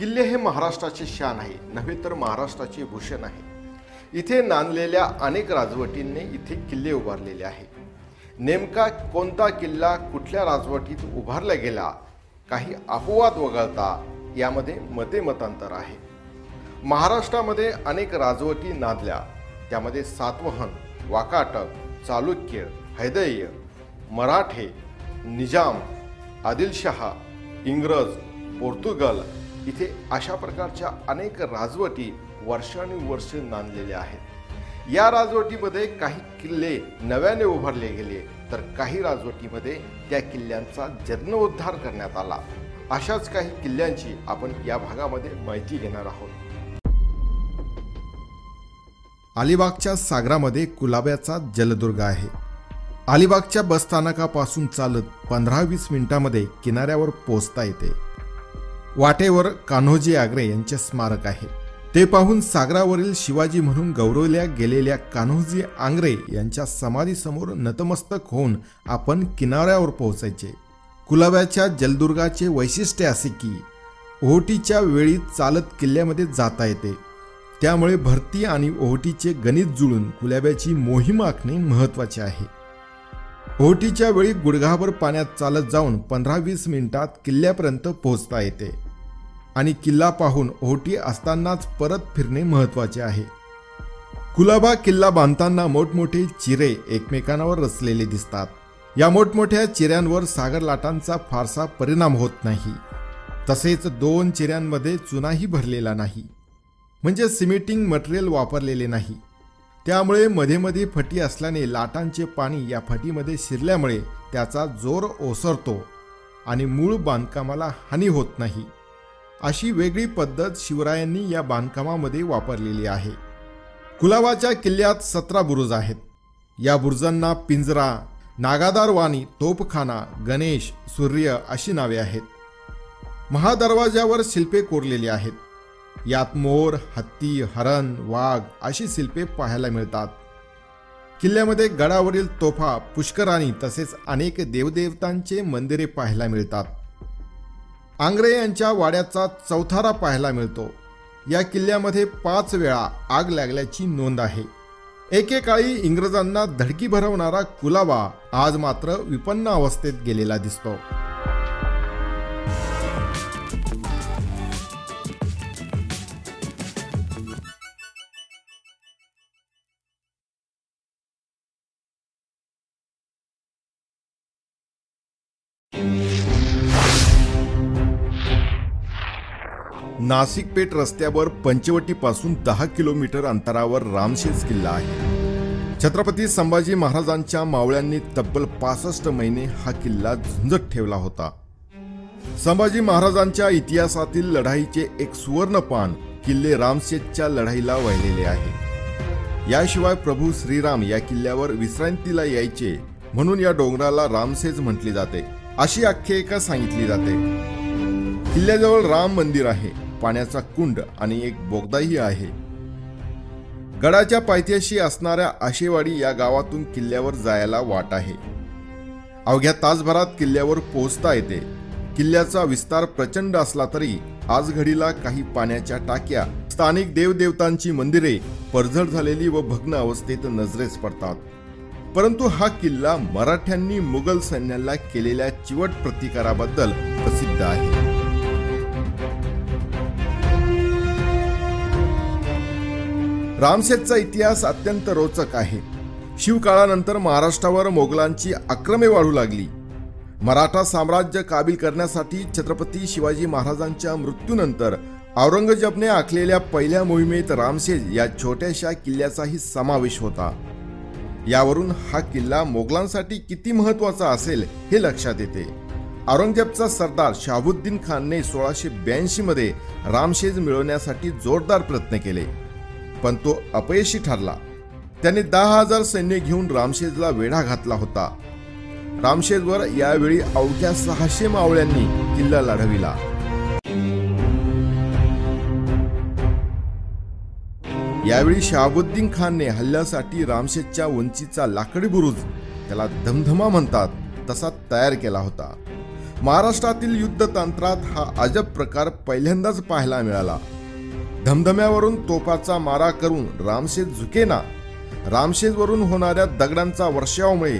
किल्ले हे महाराष्ट्राचे शान आहे नव्हे तर महाराष्ट्राचे भूषण आहे. इथे नांदलेल्या अनेक राजवटींनी इथे किल्ले उभारलेले आहे. नेमका कोणता किल्ला कुठल्या राजवटीत उभारला गेला काही अपवाद वगळता यामध्ये मते मतांतर आहे. महाराष्ट्रामध्ये अनेक राजवटी नांदल्या त्यामध्ये सातवहन वाकाटक चालुक्य हैदय्य मराठे निजाम आदिलशहा इंग्रज पोर्तुगल इथे अशा प्रकारच्या अनेक राजवटी वर्षानुवर्ष नांदलेल्या आहेत. या राजवटीमध्ये काही किल्ले नव्याने उभारले गेले तर काही राजवटीमध्ये त्या किल्ल्यांचा जीर्णोद्धार करण्यात आला. अशाच काही किल्ल्यांची आपण या भागामध्ये माहिती घेणार आहोत. अलिबागच्या सागरामध्ये कुलाब्याचा जलदुर्ग आहे. अलिबागच्या बसस्थानकापासून चालत पंधरा वीस मिनिटांमध्ये किनाऱ्यावर पोहोचता येते. वाटेवर कान्होजी आग्रे यांचे स्मारक आहे. ते पाहून सागरावरील शिवाजी म्हणून गौरवल्या गेलेल्या कान्होजी आंग्रे यांच्या समाधीसमोर नतमस्तक होऊन आपण किनाऱ्यावर पोहोचायचे. कुलाब्याच्या जलदुर्गाचे वैशिष्ट्य असे की ओहोटीच्या वेळी चालत किल्ल्यामध्ये जाता येते. त्यामुळे भरती आणि ओहोटीचे गणित जुळून कुलाब्याची मोहीम आखणे महत्त्वाचे आहे. ओहोटीच्या वेळी गुडघाभर पाण्यात चालत जाऊन पंधरा वीस मिनिटात किल्ल्यापर्यंत पोहोचता येते. आणि किल्ला पाहून ओहोटी असतानाच परत फिरणे महत्त्वाचे आहे. कुलाबा किल्ला बांधताना मोठमोठे चिरे एकमेकांवर रचलेले दिसतात. या मोठमोठ्या चिऱ्यांवर सागर लाटांचा फारसा परिणाम होत नाही. तसेच दोन चिऱ्यांमध्ये चुनाही भरलेला नाही. म्हणजे सिमेंटिंग मटेरियल वापरलेले नाही. त्यामुळे मध्ये मध्ये फटी असल्याने लाटांचे पाणी या फटीमध्ये शिरल्यामुळे त्याचा जोर ओसरतो आणि मूळ बांधकामाला हानी होत नाही. अशी वेगळी पद्धत शिवरायांनी या बांधकामामध्ये वापरलेली आहे. कुलाबाच्या किल्ल्यात सतरा बुरुज आहेत. या बुरुजांना पिंजरा नागादार वाणी तोपखाना गणेश सूर्य अशी नावे आहेत. महादरवाज्यावर शिल्पे कोरलेली आहेत. यात मोर हत्ती हरण वाघ अशी शिल्पे पाहायला मिळतात. किल्ल्यामध्ये गडावरील तोफा पुष्कराणी तसेच अनेक देवदेवतांचे मंदिरे पाहायला मिळतात. आंग्रे यांच्या वाड्याचा चौथारा पाहायला मिळतो. या किल्ल्यामध्ये पाच वेळा आग लागल्याची नोंद आहे. एकेकाळी इंग्रजांना धडकी भरवणारा कुलाबा आज मात्र विपन्न अवस्थेत गेलेला दिसतो. नाशिक पेठ रस्त्यावर पंचवटीपासून दहा किलोमीटर अंतरावर रामशेज किल्ला आहे. छत्रपती संभाजी महाराजांच्या मावळ्यांनी तब्बल पासष्ट महिने हा किल्ला झुंजत ठेवला होता. संभाजी महाराजांच्या इतिहासातील लढाईचे एक सुवर्णपान किल्ले रामशेजच्या लढाईला वाहिलेले आहे. याशिवाय प्रभू श्रीराम या किल्ल्यावर विश्रांतीला यायचे म्हणून या डोंगराला रामसेज म्हटले जाते अशी आख्यायिका सांगितली जाते. किल्ल्याजवळ राम मंदिर आहे. पाण्याचा कुंड आणि एक बोगदाही आहे. गडाच्या पायथ्याशी असणाऱ्या आशेवाडी या गावातून किल्ल्यावर जायला वाट आहे. अवघ्या तासभरात किल्ल्यावर पोहोचता येते. किल्ल्याचा विस्तार प्रचंड असला तरी आज घडीला काही पाण्याच्या टाक्या स्थानिक देवदेवतांची मंदिरे परझड झालेली व भग्न अवस्थेत नजरेस पडतात. परंतु हा किल्ला मराठ्यांनी मुघल सैन्याला केलेल्या चिवट प्रतिकाराबद्दल प्रसिद्ध आहे. रामशेजचा इतिहास अत्यंत रोचक आहे. शिवकाळानंतर महाराष्ट्रावर मोगलांची आक्रमे वाढू लागली. मराठा साम्राज्य काबील करण्यासाठी छत्रपती शिवाजी महाराजांच्या मृत्यूनंतर औरंगजेबने आखलेल्या पहिल्या मोहिमेत रामशेज या छोट्याशा किल्ल्याचाही समावेश होता. यावरून हा किल्ला मोगलांसाठी किती महत्त्वाचा असेल हे लक्षात येते. औरंगजेबचा सरदार शाहबुद्दीन खानने सोळाशे ब्याऐंशी मध्ये रामशेज मिळवण्यासाठी जोरदार प्रयत्न केले. पण तो अपयशी ठरला. त्याने दहा हजार सैन्य घेऊन रामशेजला वेढा घातला होता. रामशेजवर यावेळी अवघ्या सहाशे मावळ्यांनी किल्ला लढविला. यावेळी शहाबुद्दीन खानने हल्ल्यासाठी रामशेजच्या उंचीचा लाकडी बुरुज त्याला धमधमा म्हणतात तसा तयार केला होता. महाराष्ट्रातील युद्धतंत्रात हा अजब प्रकार पहिल्यांदाच पाहायला मिळाला. धमधम्यावरून तोफाचा मारा करून रामशेज झुकेना. रामशेजवरून होणाऱ्या दगडांचा वर्षावामुळे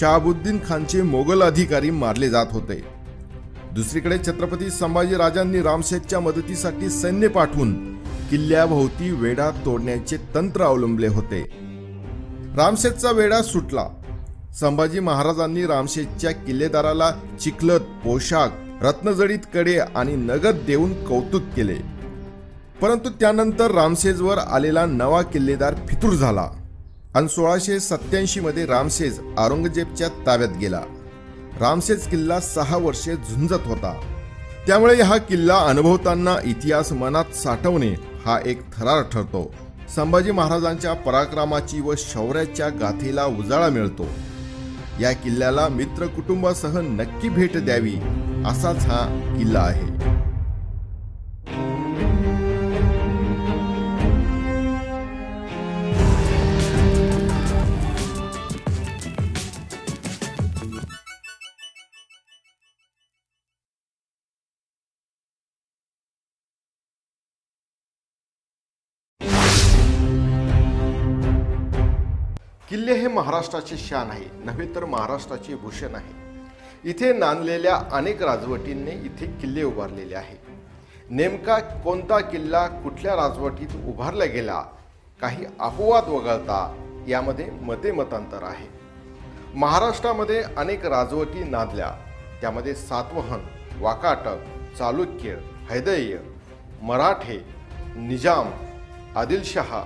शहाबुद्दीन खानचे मोगल अधिकारी मारले जात होते. दुसरीकडे छत्रपती संभाजी राजांनी रामशेजच्या मदतीसाठी सैन्य पाठवून किल्ल्याभोवती वेढा तोडण्याचे तंत्र अवलंबले होते. रामशेजचा वेढा सुटला. संभाजी महाराजांनी रामशेजच्या किल्लेदाराला चिखलत पोशाख रत्नजडीत कडे आणि नगद देऊन कौतुक केले. परंतु त्यानंतर रामशेजवर आलेला नवा किल्लेदार फितूर झाला. आणि सोळाशे सत्याऐंशी मध्ये रामशेज औरंगजेबच्या ताब्यात गेला. रामशेज किल्ला सहा वर्षे झुंजत होता. त्यामुळे हा किल्ला अनुभवताना इतिहास मनात साठवणे हा एक थरार ठरतो. संभाजी महाराजांच्या पराक्रमाची व शौर्याच्या गाथेला उजाळा मिळतो. या किल्ल्याला मित्र कुटुंबासह नक्की भेट द्यावी असाच हा किल्ला आहे. महाराष्ट्राची शान आहे नव्हे तर महाराष्ट्राचे भूषण आहे. इथे नांदलेल्या अनेक राजवटींनी इथे किल्ले उभारलेले आहे नेमका कोणता किल्ला कुठल्या राजवटीत उभारला गेला काही अपवाद वगळता यामध्ये मते मतांतर आहे. महाराष्ट्रामध्ये अनेक राजवटी नांदल्या त्यामध्ये सातवहन वाकाटक चालुक्य हैदय्य मराठे निजाम आदिलशहा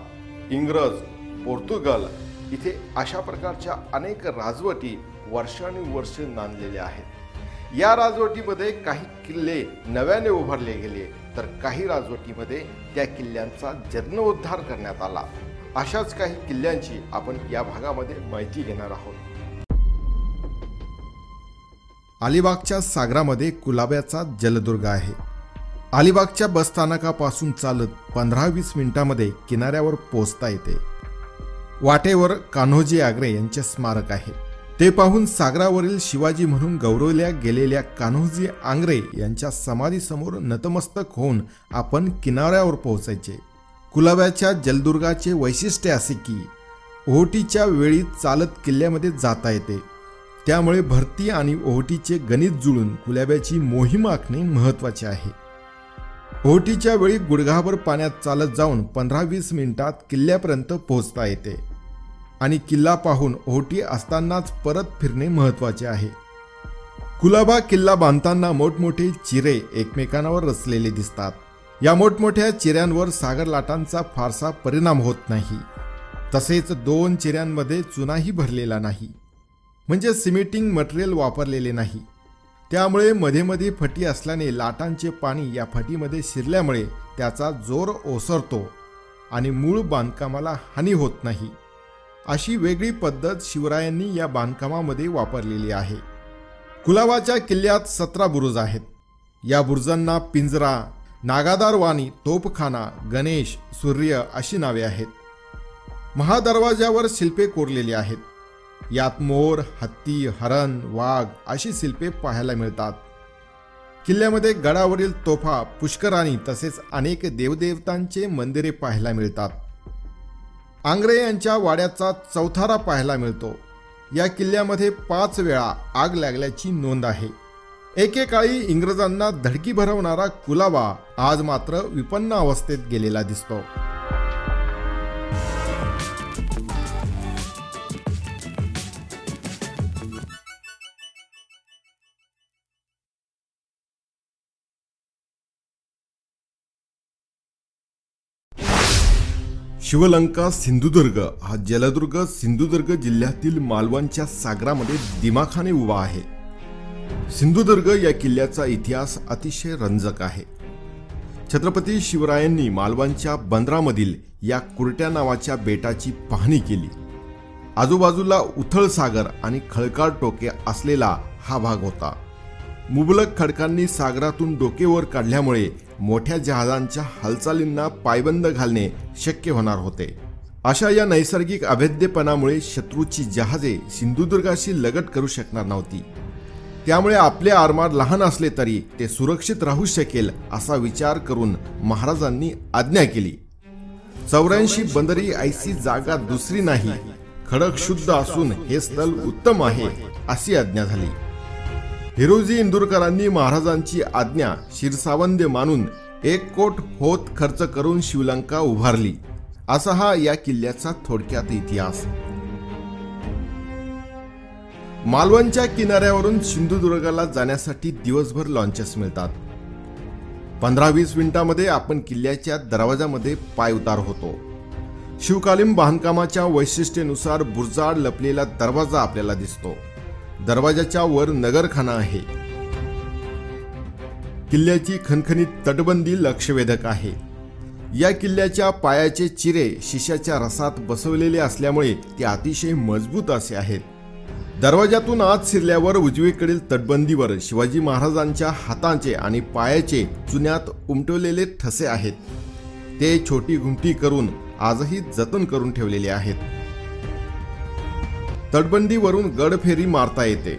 इंग्रज पोर्तुगल इथे अशा प्रकारच्या अनेक राजवटी वर्षानुवर्ष नांदलेल्या आहेत. या राजवटीमध्ये काही किल्ले नव्याने उभारले गेले तर काही राजवटीमध्ये त्या किल्ल्यांचा जीर्णोद्धार करण्यात आला. अशाच काही किल्ल्यांची आपण या भागामध्ये माहिती घेणार आहोत. अलिबागच्या सागरामध्ये कुलाब्याचा जलदुर्ग आहे. अलिबागच्या बसस्थानकापासून चालत पंधरा वीस मिनिटांमध्ये किनाऱ्यावर पोहोचता येते. वाटेवर कान्होजी आग्रे यांचे स्मारक आहे. ते पाहून सागरावरील शिवाजी म्हणून गौरवल्या गेलेल्या कान्होजी आंग्रे यांच्या समाधीसमोर नतमस्तक होऊन आपण किनाऱ्यावर पोहोचायचे. कुलाब्याच्या जलदुर्गाचे वैशिष्ट्य असे की ओहोटीच्या वेळी चालत किल्ल्यामध्ये जाता येते. त्यामुळे भरती आणि ओहोटीचे गणित जुळून कुलाब्याची मोहीम आखणे महत्त्वाचे आहे. ओहोटीच्या वेळी गुडघाभर पाण्यात चालत जाऊन पंधरा वीस मिनिटात किल्ल्यापर्यंत पोहोचता येते. आणि किल्ला पाहून ओहोटी असतानाच परत फिरणे महत्त्वाचे आहे. कुलाबा किल्ला बांधताना मोठमोठे चिरे एकमेकांवर रचलेले दिसतात. या मोठमोठ्या चिऱ्यांवर सागर लाटांचा फारसा परिणाम होत नाही. तसेच दोन चिऱ्यांमध्ये चुनाही भरलेला नाही. म्हणजे सिमेंटिंग मटेरियल वापरलेले नाही. त्यामुळे मध्ये मध्ये फटी असल्याने लाटांचे पाणी या फटीमध्ये शिरल्यामुळे त्याचा जोर ओसरतो आणि मूळ बांधकामाला हानी होत नाही. अशी वेगळी पद्धत शिवरायांनी या बांधकामामध्ये वापरलेली आहे. कुलाबाच्या किल्ल्यात सतरा बुरुज आहेत. या बुरुजांना पिंजरा नागादार वाणी तोपखाना गणेश सूर्य अशी नावे आहेत. महादरवाज्यावर शिल्पे कोरलेली आहेत. यात मोर हत्ती हरण वाघ अशी शिल्पे पाहायला मिळतात. किल्ल्यामध्ये गडावरील तोफा पुष्कराणी तसेच अनेक देवदेवतांचे मंदिरे पाहायला मिळतात. आंग्रे यांच्या वाड्याचा चौथारा पाहायला मिळतो. या किल्ल्यामध्ये पाच वेळा आग लागल्याची नोंद आहे. एकेकाळी इंग्रजांना धडकी भरवणारा कुलाबा आज मात्र विपन्न अवस्थेत गेलेला दिसतो. शिवलंका सिंधुदुर्ग हा जलदुर्ग सिंधुदुर्ग जिल्ह्यातील मालवणच्या सागरामध्ये दिमाखाने उभा आहे. सिंधुदुर्ग या किल्ल्याचा इतिहास अतिशय रंजक आहे. छत्रपती शिवरायांनी मालवणच्या बंदरामधील या कुरट्या नावाच्या बेटाची पाहणी केली. आजूबाजूला उथळ सागर आणि खळकाळ टोके असलेला हा भाग होता. मुबलक खडकांनी सागरातून डोकेवर काढल्यामुळे मोठ्या जहाजांच्या हालचालींना पायबंद घालणे शक्य होणार होते. अशा या नैसर्गिक अभेद्यपणामुळे शत्रूची जहाजे सिंधुदुर्गाशी लगट करू शकणार नव्हती. त्यामुळे आपले आरमार लहान असले तरी ते सुरक्षित राहू शकेल असा विचार करून महाराजांनी आज्ञा केली. चौऱ्याऐंशी बंदरी ऐसी जागा दुसरी नाही खडक शुद्ध असून हे स्थल उत्तम आहे अशी आज्ञा झाली. हिरोजी इंदुरकरांनी महाराजांची आज्ञा शिरसावंदे मानून एक कोट होत खर्च करून शिवलंका उभारली. असा हा या किल्ल्याचा थोडक्यात इतिहास. मालवणच्या किनाऱ्यावरून सिंधुदुर्गाला जाण्यासाठी दिवसभर लॉन्चेस मिळतात. पंधरा वीस मिनिटांमध्ये आपण किल्ल्याच्या दरवाजामध्ये पाय उतार होतो. शिवकालीन बांधकामाच्या वैशिष्ट्येनुसार बुरजाड लपलेला दरवाजा आपल्याला दिसतो. दरवाजाच्या वर नगरखाना आहे. किल्ल्याची खणखणीत तटबंदी लक्षवेधक आहे. या किल्ल्याच्या पायाचे चिरे शिशाच्या रसात बसवलेले असल्यामुळे ते अतिशय मजबूत असे आहेत. दरवाजातून आत शिरल्यावर उजवीकडील तटबंदीवर शिवाजी महाराजांच्या हातांचे आणि पायाचे चुन्यात उमटवलेले ठसे आहेत. ते छोटी घुमटी करून आजही जतन करून ठेवलेले आहेत. तटबंदीवरून गडफेरी मारता येते.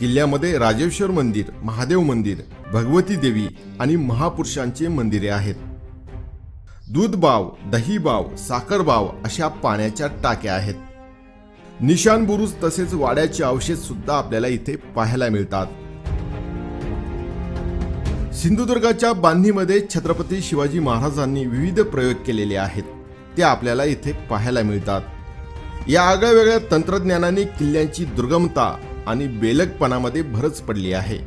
किल्ल्यामध्ये राजेश्वर मंदिर महादेव मंदिर भगवती देवी आणि महापुरुषांचे मंदिरे आहेत. दूधबाव दहीबाव साखरबाव अशा पाण्याच्या टाक्या आहेत. निशान बुरुज तसेच वाड्याचे अवशेष सुद्धा आपल्याला इथे पाहायला मिळतात. सिंधुदुर्गाच्या बांधणीमध्ये छत्रपती शिवाजी महाराजांनी विविध प्रयोग केलेले आहेत. ते आपल्याला इथे पाहायला मिळतात. या आगळ्यावेगळ्या तंत्रज्ञानाने किल्ल्यांची दुर्गमता आणि बेलकपणामध्ये भरच पडली आहे.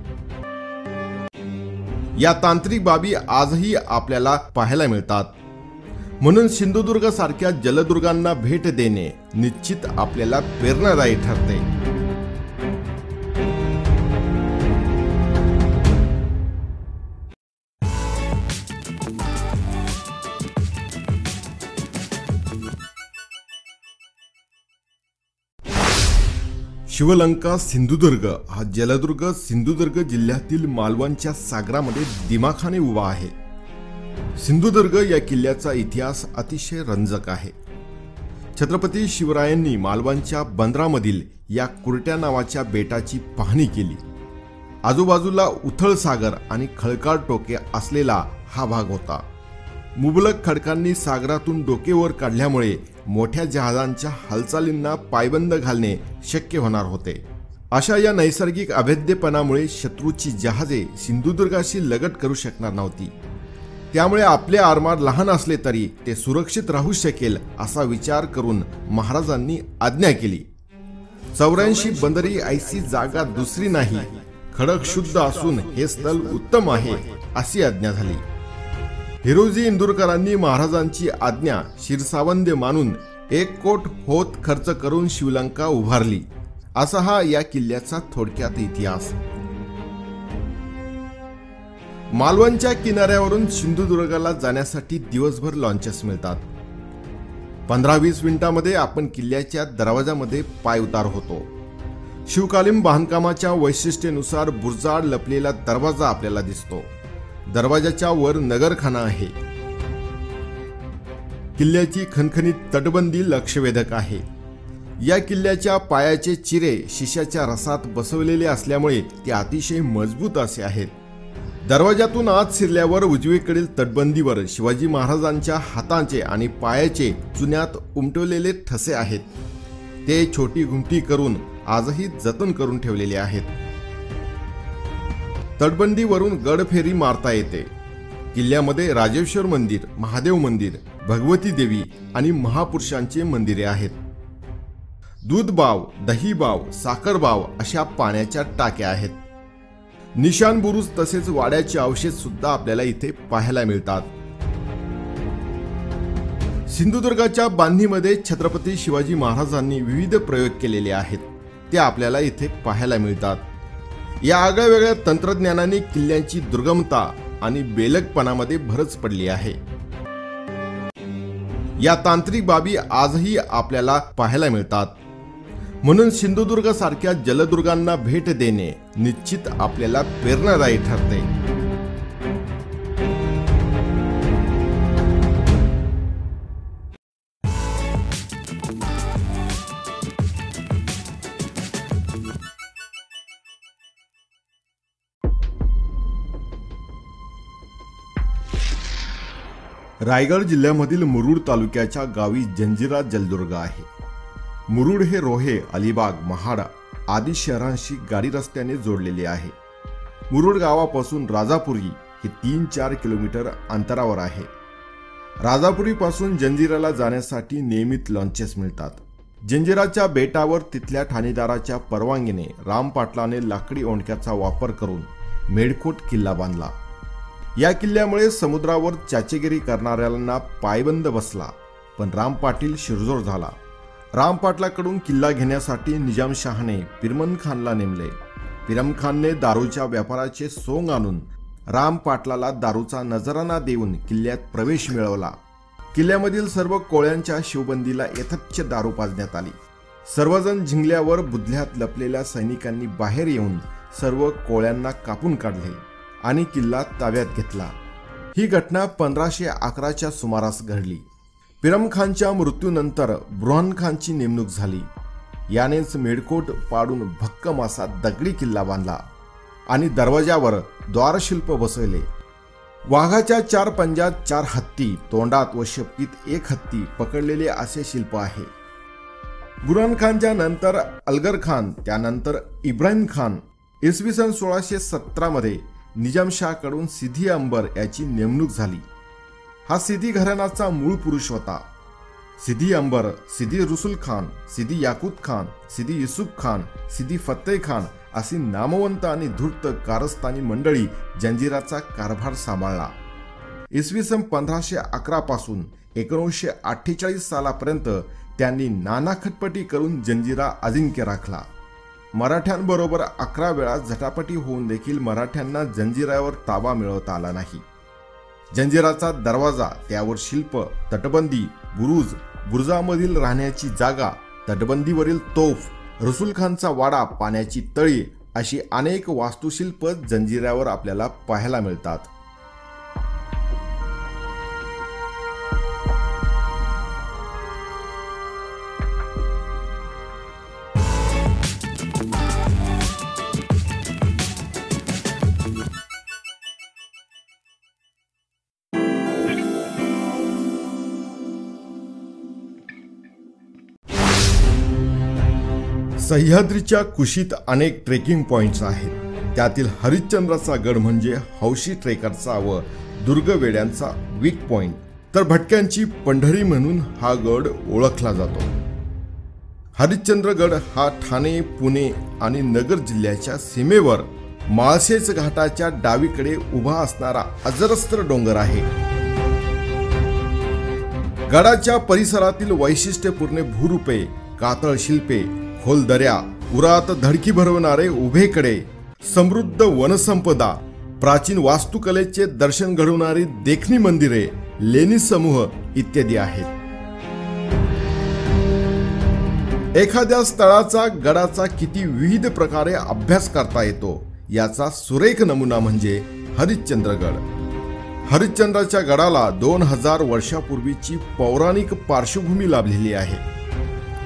या तांत्रिक बाबी आजही आपल्याला पाहायला मिळतात. म्हणून सिंधुदुर्ग सारख्या जलदुर्गांना भेट देणे निश्चित आपल्याला प्रेरणादायी ठरते. शिवलंका सिंधुदुर्ग हा जलदुर्ग सिंधुदुर्ग जिल्ह्यातील मालवणच्या सागरामध्ये दिमाखाने उभा आहे. सिंधुदुर्ग या किल्ल्याचा इतिहास अतिशय रंजक आहे. छत्रपती शिवरायांनी मालवणच्या बंदरामधील या कुरट्या नावाच्या बेटाची पाहणी केली. आजूबाजूला उथळ सागर आणि खळकाळ टोके असलेला हा भाग होता. मुबलक खडकांनी सागरातून डोकेवर काढल्यामुळे मोठ्या जहाजांच्या हालचालींना पायबंद घालणे शक्य होणार होते. अशा या नैसर्गिक अभेद्यपणामुळे शत्रूची जहाजे सिंधुदुर्गाशी लगट करू शकणार नव्हती. त्यामुळे आपले आरमार लहान असले तरी ते सुरक्षित राहू शकेल असा विचार करून महाराजांनी आज्ञा केली. चौऱ्याऐंशी बंदरी ऐसी जागा दुसरी नाही खडक शुद्ध असून हे स्थल उत्तम आहे अशी आज्ञा झाली. हिरोजी इंदुरकरांनी महाराजांची आज्ञा शिरसावंद मानून एक कोट होत खर्च करून शिवलंका उभारली. असा हा या किल्ल्याचा थोडक्यात इतिहास. मालवणच्या किनाऱ्यावरून सिंधुदुर्गाला जाण्यासाठी दिवसभर लॉन्चेस मिळतात. पंधरा वीस मिनिटांमध्ये आपण किल्ल्याच्या दरवाजामध्ये पाय उतार होतो. शिवकालीन बांधकामाच्या वैशिष्ट्येनुसार बुरजाड लपलेला दरवाजा आपल्याला दिसतो. दरवाजाच्या वर नगरखाना आहे. किल्ल्याची खणखणीत तटबंदी लक्षवेधक आहे. या किल्ल्याच्या पायाचे चिरे शिशाच्या रसात बसवलेले असल्यामुळे ते अतिशय मजबूत असे आहेत. दरवाजातून आत शिरल्यावर उजवीकडील तटबंदीवर शिवाजी महाराजांच्या हातांचे आणि पायाचे चुन्यात उमटवलेले ठसे आहेत. ते छोटी घुमटी करून आजही जतन करून ठेवलेले आहेत. तटबंदीवरून गडफेरी मारता येते. किल्ल्यामध्ये राजेश्वर मंदिर महादेव मंदिर भगवती देवी आणि महापुरुषांचे मंदिरे आहेत. दूधबाव दहीबाव साखरबाव अशा पाण्याच्या टाक्या आहेत. निशान बुरुज तसेच वाड्याचे अवशेष सुद्धा आपल्याला इथे पाहायला मिळतात. सिंधुदुर्गाच्या बांधणीमध्ये छत्रपती शिवाजी महाराजांनी विविध प्रयोग केलेले आहेत. ते आपल्याला इथे पाहायला मिळतात. या आगळ्या वेगळ्या तंत्रज्ञानाने किल्ल्यांची दुर्गमता आणि बेलकपणामध्ये भरच पडली आहे. या तांत्रिक बाबी आजही आपल्याला पाहायला मिळतात. म्हणून सिंधुदुर्ग सारख्या जलदुर्गांना भेट देणे निश्चित आपल्याला प्रेरणादायी ठरते. रायगड जिल्ह्यामधील मुरुड तालुक्याच्या गावी जंजिरा जलदुर्ग आहे. मुरुड हे रोहे अलिबाग महाडा आदी शहरांशी गाडी रस्त्याने जोडलेले आहे. मुरुड गावापासून राजापुरी हे तीन चार किलोमीटर अंतरावर आहे. राजापुरीपासून जंजिराला जाण्यासाठी नियमित लॉन्चेस मिळतात. जंजिराच्या बेटावर तिथल्या ठाणेदाराच्या परवानगीने राम पाटलाने लाकडी ओंडक्याचा वापर करून मेढकोट किल्ला बांधला. या किल्ल्यामुळे समुद्रावर चाचेगिरी करणाऱ्यांना पायबंद बसला पण राम पाटील शिरजोर झाला. राम पाटलाकडून किल्ला घेण्यासाठी निजामशहाने पिरमन खानला नेमले. पिरम खानने दारूच्या व्यापाराचे सोंग आणून राम पाटलाला दारूचा नजराना देऊन किल्ल्यात प्रवेश मिळवला. किल्ल्यामधील सर्व कोळ्यांच्या शिवबंदीला यथच्छ दारू पाजण्यात आली. सर्वजण झिंगल्यावर बुधल्यात लपलेल्या सैनिकांनी बाहेर येऊन सर्व कोळ्यांना कापून काढले. आणि किल्ला ताब्यात घेतला. ही घटना पंधराशे अकराच्या सुमारास घडली. पिरम खानच्या मृत्यूनंतर बुरहान खानची नेमणूक झाली. यानेच मेडकोट पाडून भक्कम असा दगडी किल्ला बांधला आणि दरवाजावर द्वारशिल्प बसवले. वाघाच्या चार पंजात चार हत्ती तोंडात व शेपटीत एक हत्ती पकडलेले असे शिल्प आहे. बुरहान खानच्या नंतर अलगर खान त्यानंतर इब्राहिम खान इसवी सन सोळाशे सतरामध्ये निजामशाहकडून सिद्धी अंबर याची नेमणूक झाली. हा सिद्धी घराण्याचा मूळ पुरुष होता. सिद्धी अंबर सिद्धी रुसुल खान सिद्धी याकूत खान सिद्धी युसुफ खान सिद्धी फतेह खान अशी नामवंत आणि धूर्त कारस्थानी मंडळी जंजिराचा कारभार सांभाळला. इसवी सन पंधराशे अकरा पासून एकोणीसशे अठ्ठेचाळीस सालापर्यंत त्यांनी नाना खटपटी करून जंजिरा अजिंक्य राखला. मराठ्यांबरोबर अकरा वेळा झटापटी होऊन देखील मराठ्यांना जंजिरावर ताबा मिळवता आला नाही. जंजिराचा दरवाजा त्यावर शिल्प तटबंदी बुरुज बुरुजामधील राहण्याची जागा तटबंदीवरील तोफ रसूल खानचा वाडा पाण्याची तळी अशी अनेक वास्तुशिल्प जंजिऱ्यावर आपल्याला पाहायला मिळतात. सह्याद्रीच्या कुशीत अनेक ट्रेकिंग पॉईंट्स आहेत. त्यातील हरिश्चंद्राचा गड म्हणजे हौशी ट्रेकरचा व दुर्गवेड्यांचा वीक पॉईंट तर भटक्यांची पंढरी म्हणून हा गड ओळखला जातो. हरिश्चंद्रगड हा ठाणे पुणे आणि नगर जिल्ह्याच्या सीमेवर माळशेज घाटाच्या डावीकडे उभा असणारा अजरस्त्र डोंगर आहे. गडाच्या परिसरातील वैशिष्ट्यपूर्ण भूरूपे कातळ शिल्पे खोल दऱ्या उरात धडकी भरवणारे उभेकडे समृद्ध वनसंपदा प्राचीन वास्तुकलेचे दर्शन घडवणारी देखणी मंदिरे लेणी समूह इत्यादी आहेत. एखाद्या स्थळाचा गडाचा किती विविध प्रकारे अभ्यास करता येतो याचा सुरेख नमुना म्हणजे हरिश्चंद्रगड. हरिश्चंद्राच्या गडाला दोन हजार वर्षापूर्वीची पौराणिक पार्श्वभूमी लाभलेली आहे.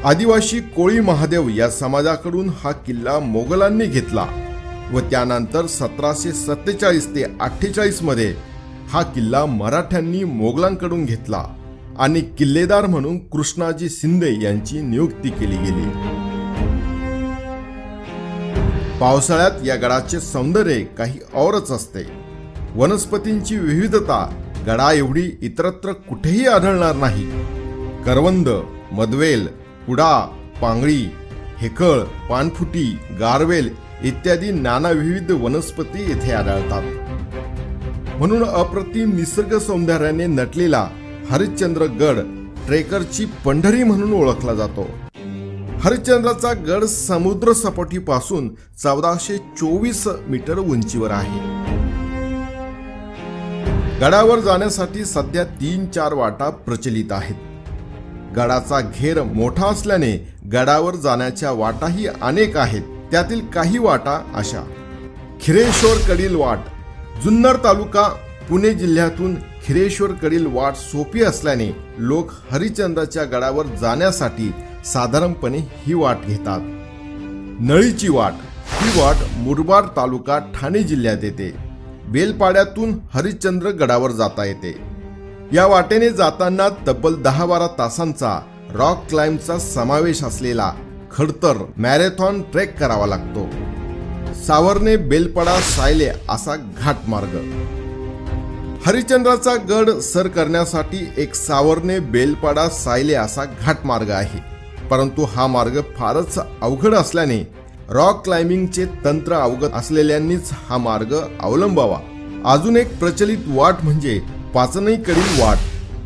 आदिवासी कोळी महादेव या समाजाकडून हा किल्ला मोगलांनी घेतला व त्यानंतर सतराशे सत्तेचाळीस ते अठ्ठेचाळीसमध्ये हा किल्ला मराठ्यांनी मोगलांकडून घेतला आणि किल्लेदार म्हणून कृष्णाजी शिंदे यांची नियुक्ती केली गेली. पावसाळ्यात या गडाचे सौंदर्य काही औरच असते. वनस्पतींची विविधता गडा एवढी इतरत्र कुठेही आढळणार नाही. करवंद मदवेल कुडा पांगळी हेकळ पानफुटी गारवेल इत्यादी नानाविविध वनस्पती येथे आढळतात. म्हणून अप्रतिम निसर्ग सौंदर्याने नटलेला हरिश्चंद्र गड ट्रेकरची पंढरी म्हणून ओळखला जातो. हरिश्चंद्राचा गड समुद्र सपाटीपासून चौदाशे चोवीस मीटर उंचीवर आहे. गडावर जाण्यासाठी सध्या तीन चार वाटा प्रचलित आहेत. गडाचा घेर मोठा असल्याने गडावर जाण्याच्या वाटाही अनेक आहेत. त्यातील काही वाटा अशा. खिरेश्वरकडील वाट. जुन्नर तालुका पुणे जिल्ह्यातून खिरेश्वरकडील वाट सोपी असल्याने लोक हरिचंद्राच्या गडावर जाण्यासाठी साधारणपणे ही वाट घेतात. नळीची वाट. ही वाट मुरबाड तालुका ठाणे जिल्ह्यात येते. बेलपाड्यातून हरिश्चंद्र गडावर जाता येते. या वाटेने जाताना तब्बल दहा बारा तासांचा रॉक क्लाइम्बचा समावेश असलेला खडतर मॅरेथॉन ट्रेक करावा लागतो. सावरने बेलपडा सायले असा घाट मार्ग. हरिश्चंद्राचा गड सर करण्यासाठी एक सावरने बेलपाडा सायले असा घाट मार्ग आहे. परंतु हा मार्ग फारच अवघड असल्याने रॉक क्लाइम्बिंगचे तंत्र अवगत असलेल्यांनीच हा मार्ग अवलंबावा. अजून एक प्रचलित वाट म्हणजे पाचनईकडील वाट.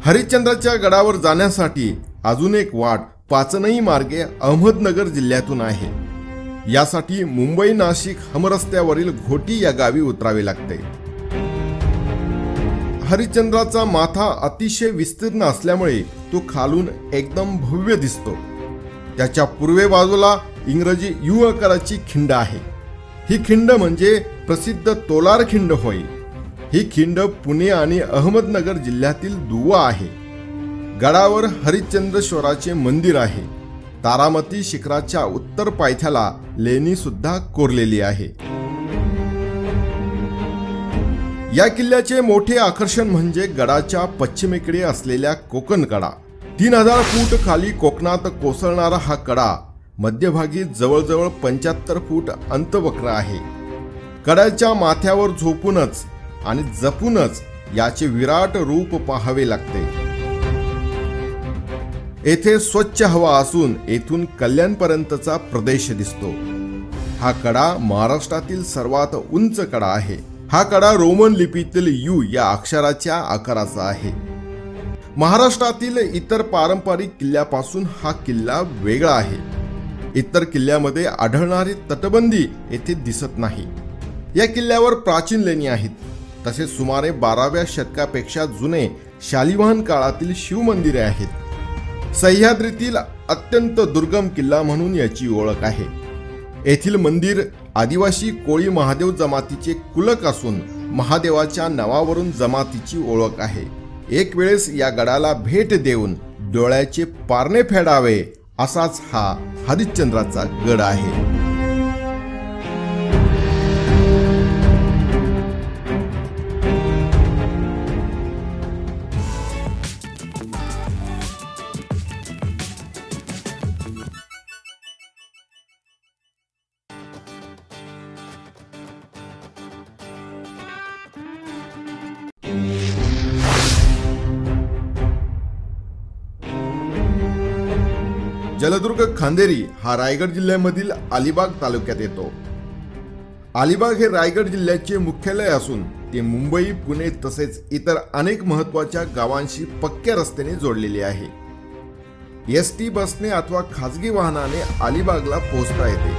हरिश्चंद्राच्या गडावर जाण्यासाठी अजून एक वाट पाचनई मार्गे अहमदनगर जिल्ह्यातून आहे. यासाठी मुंबई नाशिक हमरस्त्यावरील घोटी या गावी उतरावे लागते. हरिश्चंद्राचा माथा अतिशय विस्तीर्ण असल्यामुळे तो खालून एकदम भव्य दिसतो. त्याच्या पूर्वे बाजूला इंग्रजी यू आकाराची खिंड आहे. ही खिंड म्हणजे प्रसिद्ध तोलार खिंड होय. ही खिंड पुणे आणि अहमदनगर जिल्ह्यातील दुवा आहे. गडावर हरिश्चंद्रेश्वराचे मंदिर आहे. तारामती शिखराच्या उत्तर पायथ्याला लेणी सुद्धा कोरलेली आहे. या किल्ल्याचे मोठे आकर्षण म्हणजे गडाच्या पश्चिमेकडे असलेल्या कोकण कडा. तीन हजार फूट खाली कोकणात कोसळणारा हा कडा मध्यभागी जवळजवळ पंच्याहत्तर फूट अंतवक्र आहे. कड्याच्या माथ्यावर झोपूनच आणि जपूनच याचे विराट रूप पाहावे लागते. येथे स्वच्छ हवा असून येथून कल्याणपर्यंतचा प्रदेश दिसतो. हा कडा महाराष्ट्रातील सर्वात उंच कडा आहे. हा कडा रोमन लिपीतील यू या अक्षराच्या आकाराचा आहे. महाराष्ट्रातील इतर पारंपरिक किल्ल्यापासून हा किल्ला वेगळा आहे. इतर किल्ल्यामध्ये आढळणारी तटबंदी येथे दिसत नाही. या किल्ल्यावर प्राचीन लेणी आहेत. तसेच सुमारे बाराव्या शतकापेक्षा जुने शालिवाहन काळातील शिवमंदिरे आहेत. सह्याद्रीतील अत्यंत दुर्गम किल्ला म्हणून याची ओळख आहे. येथील मंदिर आदिवासी कोळी महादेव जमातीचे कुलक असून महादेवाच्या नावावरून जमातीची ओळख आहे. एक वेळेस या गडाला भेट देऊन डोळ्याचे पारणे फेडावे असाच हा हरिश्चंद्राचा गड आहे. जलदुर्ग खांदेरी हा रायगड जिल्ह्यामधील अलिबाग तालुक्यात येतो. अलिबाग हे रायगड जिल्ह्याचे मुख्यालय असून ते मुंबई पुणे तसेच इतर अनेक महत्त्वाच्या गावांशी पक्क्या रस्त्याने जोडलेले आहे. एस टी बसने अथवा खाजगी वाहनाने अलिबागला पोहोचता येते.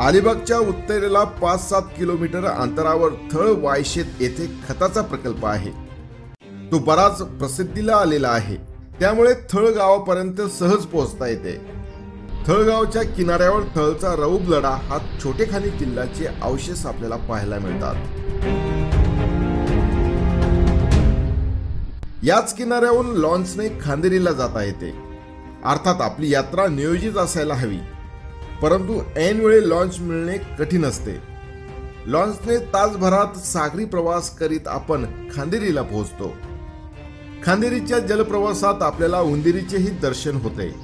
अलिबागच्या उत्तरेला पाच सात किलोमीटर अंतरावर थळ वायशेत येथे खताचा प्रकल्प आहे. तो बराच प्रसिद्धीला आलेला आहे. त्यामुळे थळगावापर्यंत सहज पोहोचता येते. थळगावच्या किनाऱ्यावर थळचा रौब लढा हा छोटेखानी किल्ल्याचे अवशेष आपल्याला पाहायला मिळतात. याच किनाऱ्यावरून लॉन्चने खांदेरीला जाता येते. अर्थात आपली यात्रा नियोजित असायला हवी. परंतु ऐन वेळी लॉन्च मिळणे कठीण असते. लॉन्चने तासभरात सागरी प्रवास करीत आपण खांदेरीला पोहोचतो. खांदेरीच्या जलप्रवासात आपल्याला उंदिरीचेही दर्शन होते.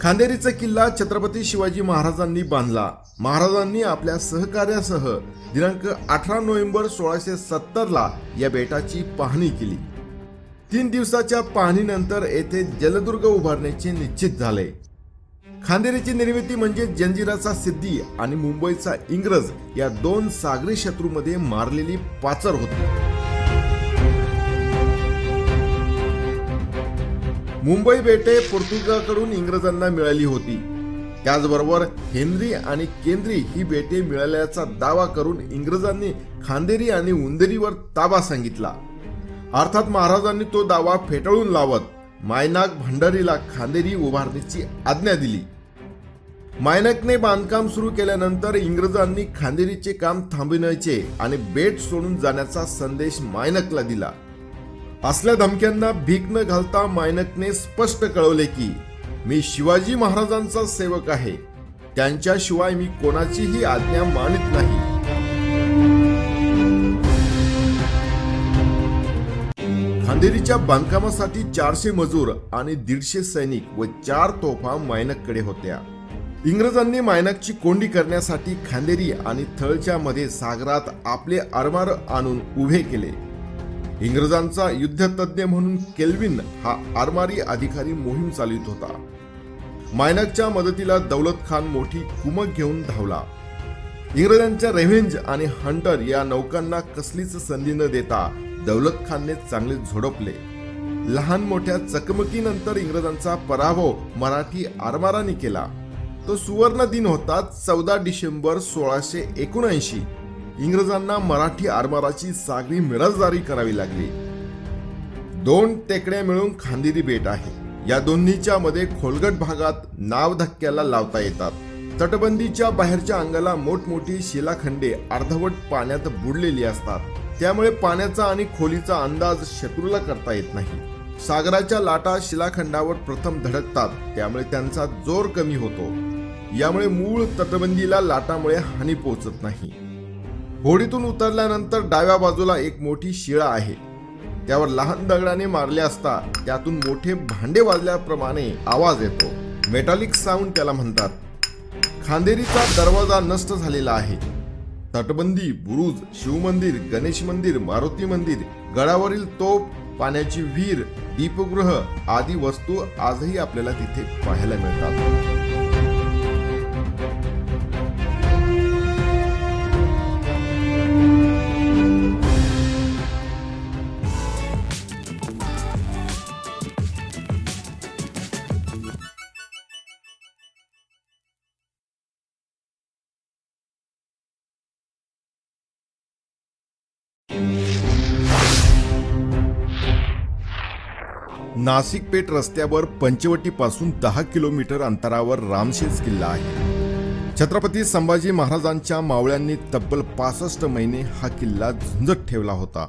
खांदेरीचा किल्ला छत्रपती शिवाजी महाराजांनी बांधला. महाराजांनी आपल्या सहकार्यासह दिनांक अठरा नोव्हेंबर सोळाशे सत्तरला या बेटाची पाहणी केली. तीन दिवसाच्या पाहणीनंतर येथे जलदुर्ग उभारण्याचे निश्चित झाले. खांदेरीची निर्मिती म्हणजे जंजिराचा सिद्धी आणि मुंबईचा इंग्रज या दोन सागरी शत्रूमध्ये मारलेली पाचर होती. मुंबई बेटे पोर्तुगाकडून इंग्रजांना मिळाली होती. त्याचबरोबर हेनरी आणि केंद्री ही बेटे मिळाल्याचा दावा करून इंग्रजांनी खांदेरी आणि उंदेरीवर ताबा सांगितला. अर्थात महाराजांनी तो दावा फेटाळून लावत मायनाक भंडारीला खांदेरी उभारण्याची आज्ञा दिली. मायनकने बांधकाम सुरू केल्यानंतर इंग्रजांनी खांदेरीचे काम थांबविण्याचे आणि बेट सोडून जाण्याचा संदेश मायनकला दिला. असल्या धमक्यांना भीक न घालता मायनकने स्पष्ट कळवले की मी शिवाजी महाराजांचा सेवक आहे. त्यांच्याशिवाय मी कोणाचीही आज्ञा मानित नाही. खांदेरीच्या बांधकामासाठी चारशे मजूर आणि दीडशे सैनिक व चार तोफा मायनककडे होत्या. इंग्रजांनी मायनकची कोंडी करण्यासाठी खांदेरी आणि थळच्या मध्ये सागरात आपले आरमार आणून उभे केले. इंग्रजांचा युद्धतज्ञ म्हणून केल्विन हा आरमारी अधिकारी मोहीम चालवित होता. मायनकच्या मदतीला दौलत खान मोठी कुमक घेऊन धावला. इंग्रजांच्या रेव्हेंज आणि हंटर या नौकांना कसलीच संधी न देता दौलत खानने चांगले झोडपले. लहान मोठ्या चकमकीनंतर इंग्रजांचा पराभव मराठी आरमाराने केला. तो सुवर्ण दिन होता चौदा डिसेंबर सोळाशे एकोणऐंशी. इंग्रजांना मराठी आरमाराची सागरी मिरजदारी करावी लागली. दोन टेकड्या मिळून खांदेरी बेट आहे. या दोन्हीच्या मध्ये खोलगट भागात नाव धक्क्याला लावता येतात. तटबंदीच्या बाहेरच्या अंगाला मोठमोठी शिलाखंडे अर्धवट पाण्यात बुडलेली असतात. त्यामुळे पाण्याचा आणि खोलीचा अंदाज शत्रूला करता येत नाही. सागराच्या लाटा शिलाखंडावर प्रथम धडकतात. त्यामुळे त्यांचा जोर कमी होतो. यामुळे मूळ तटबंदीला लाटामुळे हानी पोहोचत नाही. होडीतून उतरल्यानंतर डाव्या बाजूला एक मोठी शिळा आहे. त्यावर लहान दगडाने मारले असता त्यातून मोठे भांडे वाजल्याप्रमाणे आवाज येतो. मेटालिक साऊंड त्याला म्हणतात. खांदेरीचा दरवाजा नष्ट झालेला आहे. तटबंदी बुरुज शिवमंदिर गणेश मंदिर मारुती मंदिर गडावरील तोप पाण्याची विहीर दीपगृह आदी वस्तू आजही आपल्याला तिथे पाहायला मिळतात. नाशिक पेठ रस्त्यावर पंचवटीपासून दहा किलोमीटर अंतरावर रामशेज किल्ला आहे. छत्रपती संभाजी महाराजांच्या मावळ्यांनी तब्बल पासष्ट महिने हा किल्ला झुंजत ठेवला होता.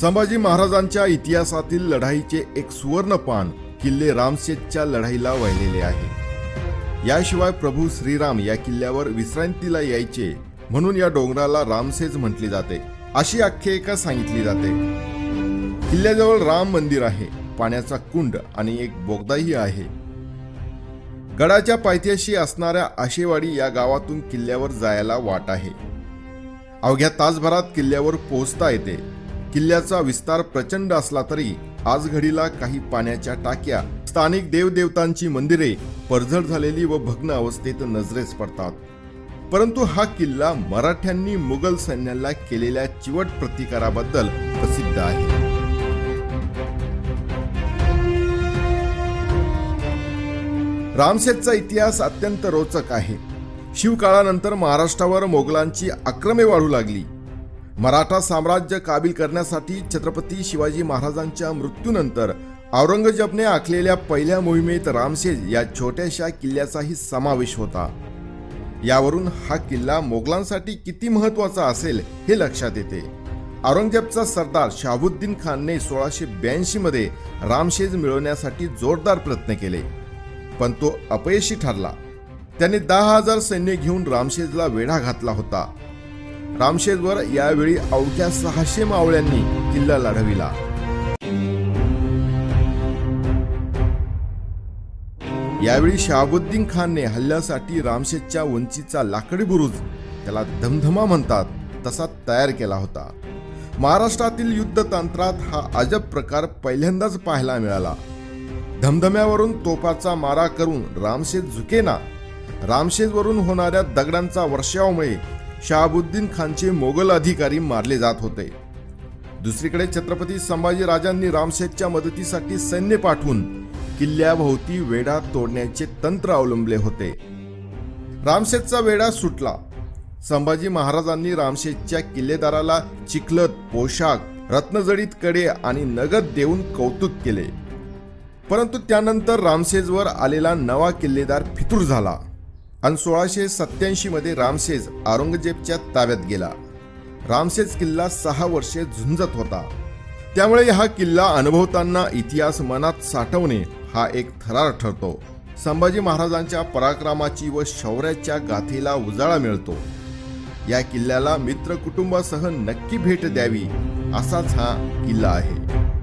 संभाजी महाराजांच्या इतिहासातील लढाईचे एक सुवर्णपान किल्ले रामशेजच्या लढाईला वाहिलेले आहे. याशिवाय प्रभू श्रीराम या किल्ल्यावर विश्रांतीला यायचे म्हणून या डोंगराला रामसेज म्हटले जाते अशी आख्यायिका सांगितली जाते. किल्ल्याजवळ राम मंदिर आहे. पाण्याचा कुंड आणि एक बोगदाही आहे. गडाच्या पायथ्याशी असणाऱ्या आशेवाडी या गावातून किल्ल्यावर जायला वाट आहे. अवघ्या तासभरात किल्ल्यावर पोहोचता येते. किल्ल्याचा विस्तार प्रचंड असला तरी आज घडीला काही पाण्याच्या टाक्या स्थानिक देवदेवतांची मंदिरे परझड झालेली व भग्न अवस्थेत नजरेस पडतात. परंतु हा किल्ला मराठ्यांनी मुघल सैन्याला केलेल्या चिवट प्रतिकाराबद्दल प्रसिद्ध आहे. रामशेजचा इतिहास अत्यंत रोचक आहे. शिवकाळानंतर महाराष्ट्रावर मोगलांची आक्रमे वाढू लागली. मराठा साम्राज्य काबील करण्यासाठी छत्रपती शिवाजी महाराजांच्या मृत्यूनंतर औरंगजेबने आखलेल्या पहिल्या मोहिमेत रामशेज या छोट्याशा किल्ल्याचाही समावेश होता. यावरून हा किल्ला मोगलांसाठी किती महत्त्वाचा असेल हे लक्षात येते. औरंगजेबचा सरदार शाहबुद्दीन खानने सोळाशे ब्याऐंशी मध्ये रामशेज मिळवण्यासाठी जोरदार प्रयत्न केले. पण तो अपयशी ठरला. त्याने दहा हजार सैन्य घेऊन रामशेजला वेढा घातला होता. रामशेजवर यावेळी अवघ्या सहाशे मावळ्यांनी किल्ला लढविला. यावेळी शहाबुद्दीन खानने हल्ल्यासाठी रामशेजच्या उंचीचा लाकडी बुरुज त्याला धमधमा म्हणतात तसा तयार केला होता. महाराष्ट्रातील युद्धतंत्रात हा अजब प्रकार पहिल्यांदाच पाहायला मिळाला. धमधम्यावरून तोपाचा मारा करून रामशेज झुकेना. रामशेजवरून होणाऱ्या दगडांचा वर्षावमुळे शहाबुद्दीन खानचे मोगल अधिकारी मारले जात होते. दुसरीकडे छत्रपती संभाजी राजांनी रामशेजच्या मदतीसाठी सैन्य पाठवून किल्ल्याभोवती वेढा तोडण्याचे तंत्र अवलंबले होते. रामशेजचा वेढा सुटला. संभाजी महाराजांनी रामशेजच्या किल्लेदाराला चिखलत पोशाख रत्नजडीत कडे आणि नगद देऊन कौतुक केले. परंतु त्यानंतर रामसेजवर आलेला नवा किल्लेदार फितूर झाला आणि सोळाशे सत्याऐंशीमध्ये रामसेज औरंगजेबच्या ताब्यात गेला. रामसेज किल्ला सहा वर्षे झुंजत होता. त्यामुळे हा किल्ला अनुभवताना इतिहास मनात साठवणे हा एक थरार ठरतो. संभाजी महाराजांच्या पराक्रमाची व शौर्याच्या गाथेला उजाळा मिळतो. या किल्ल्याला मित्र कुटुंबासह नक्की भेट द्यावी असाच हा किल्ला आहे.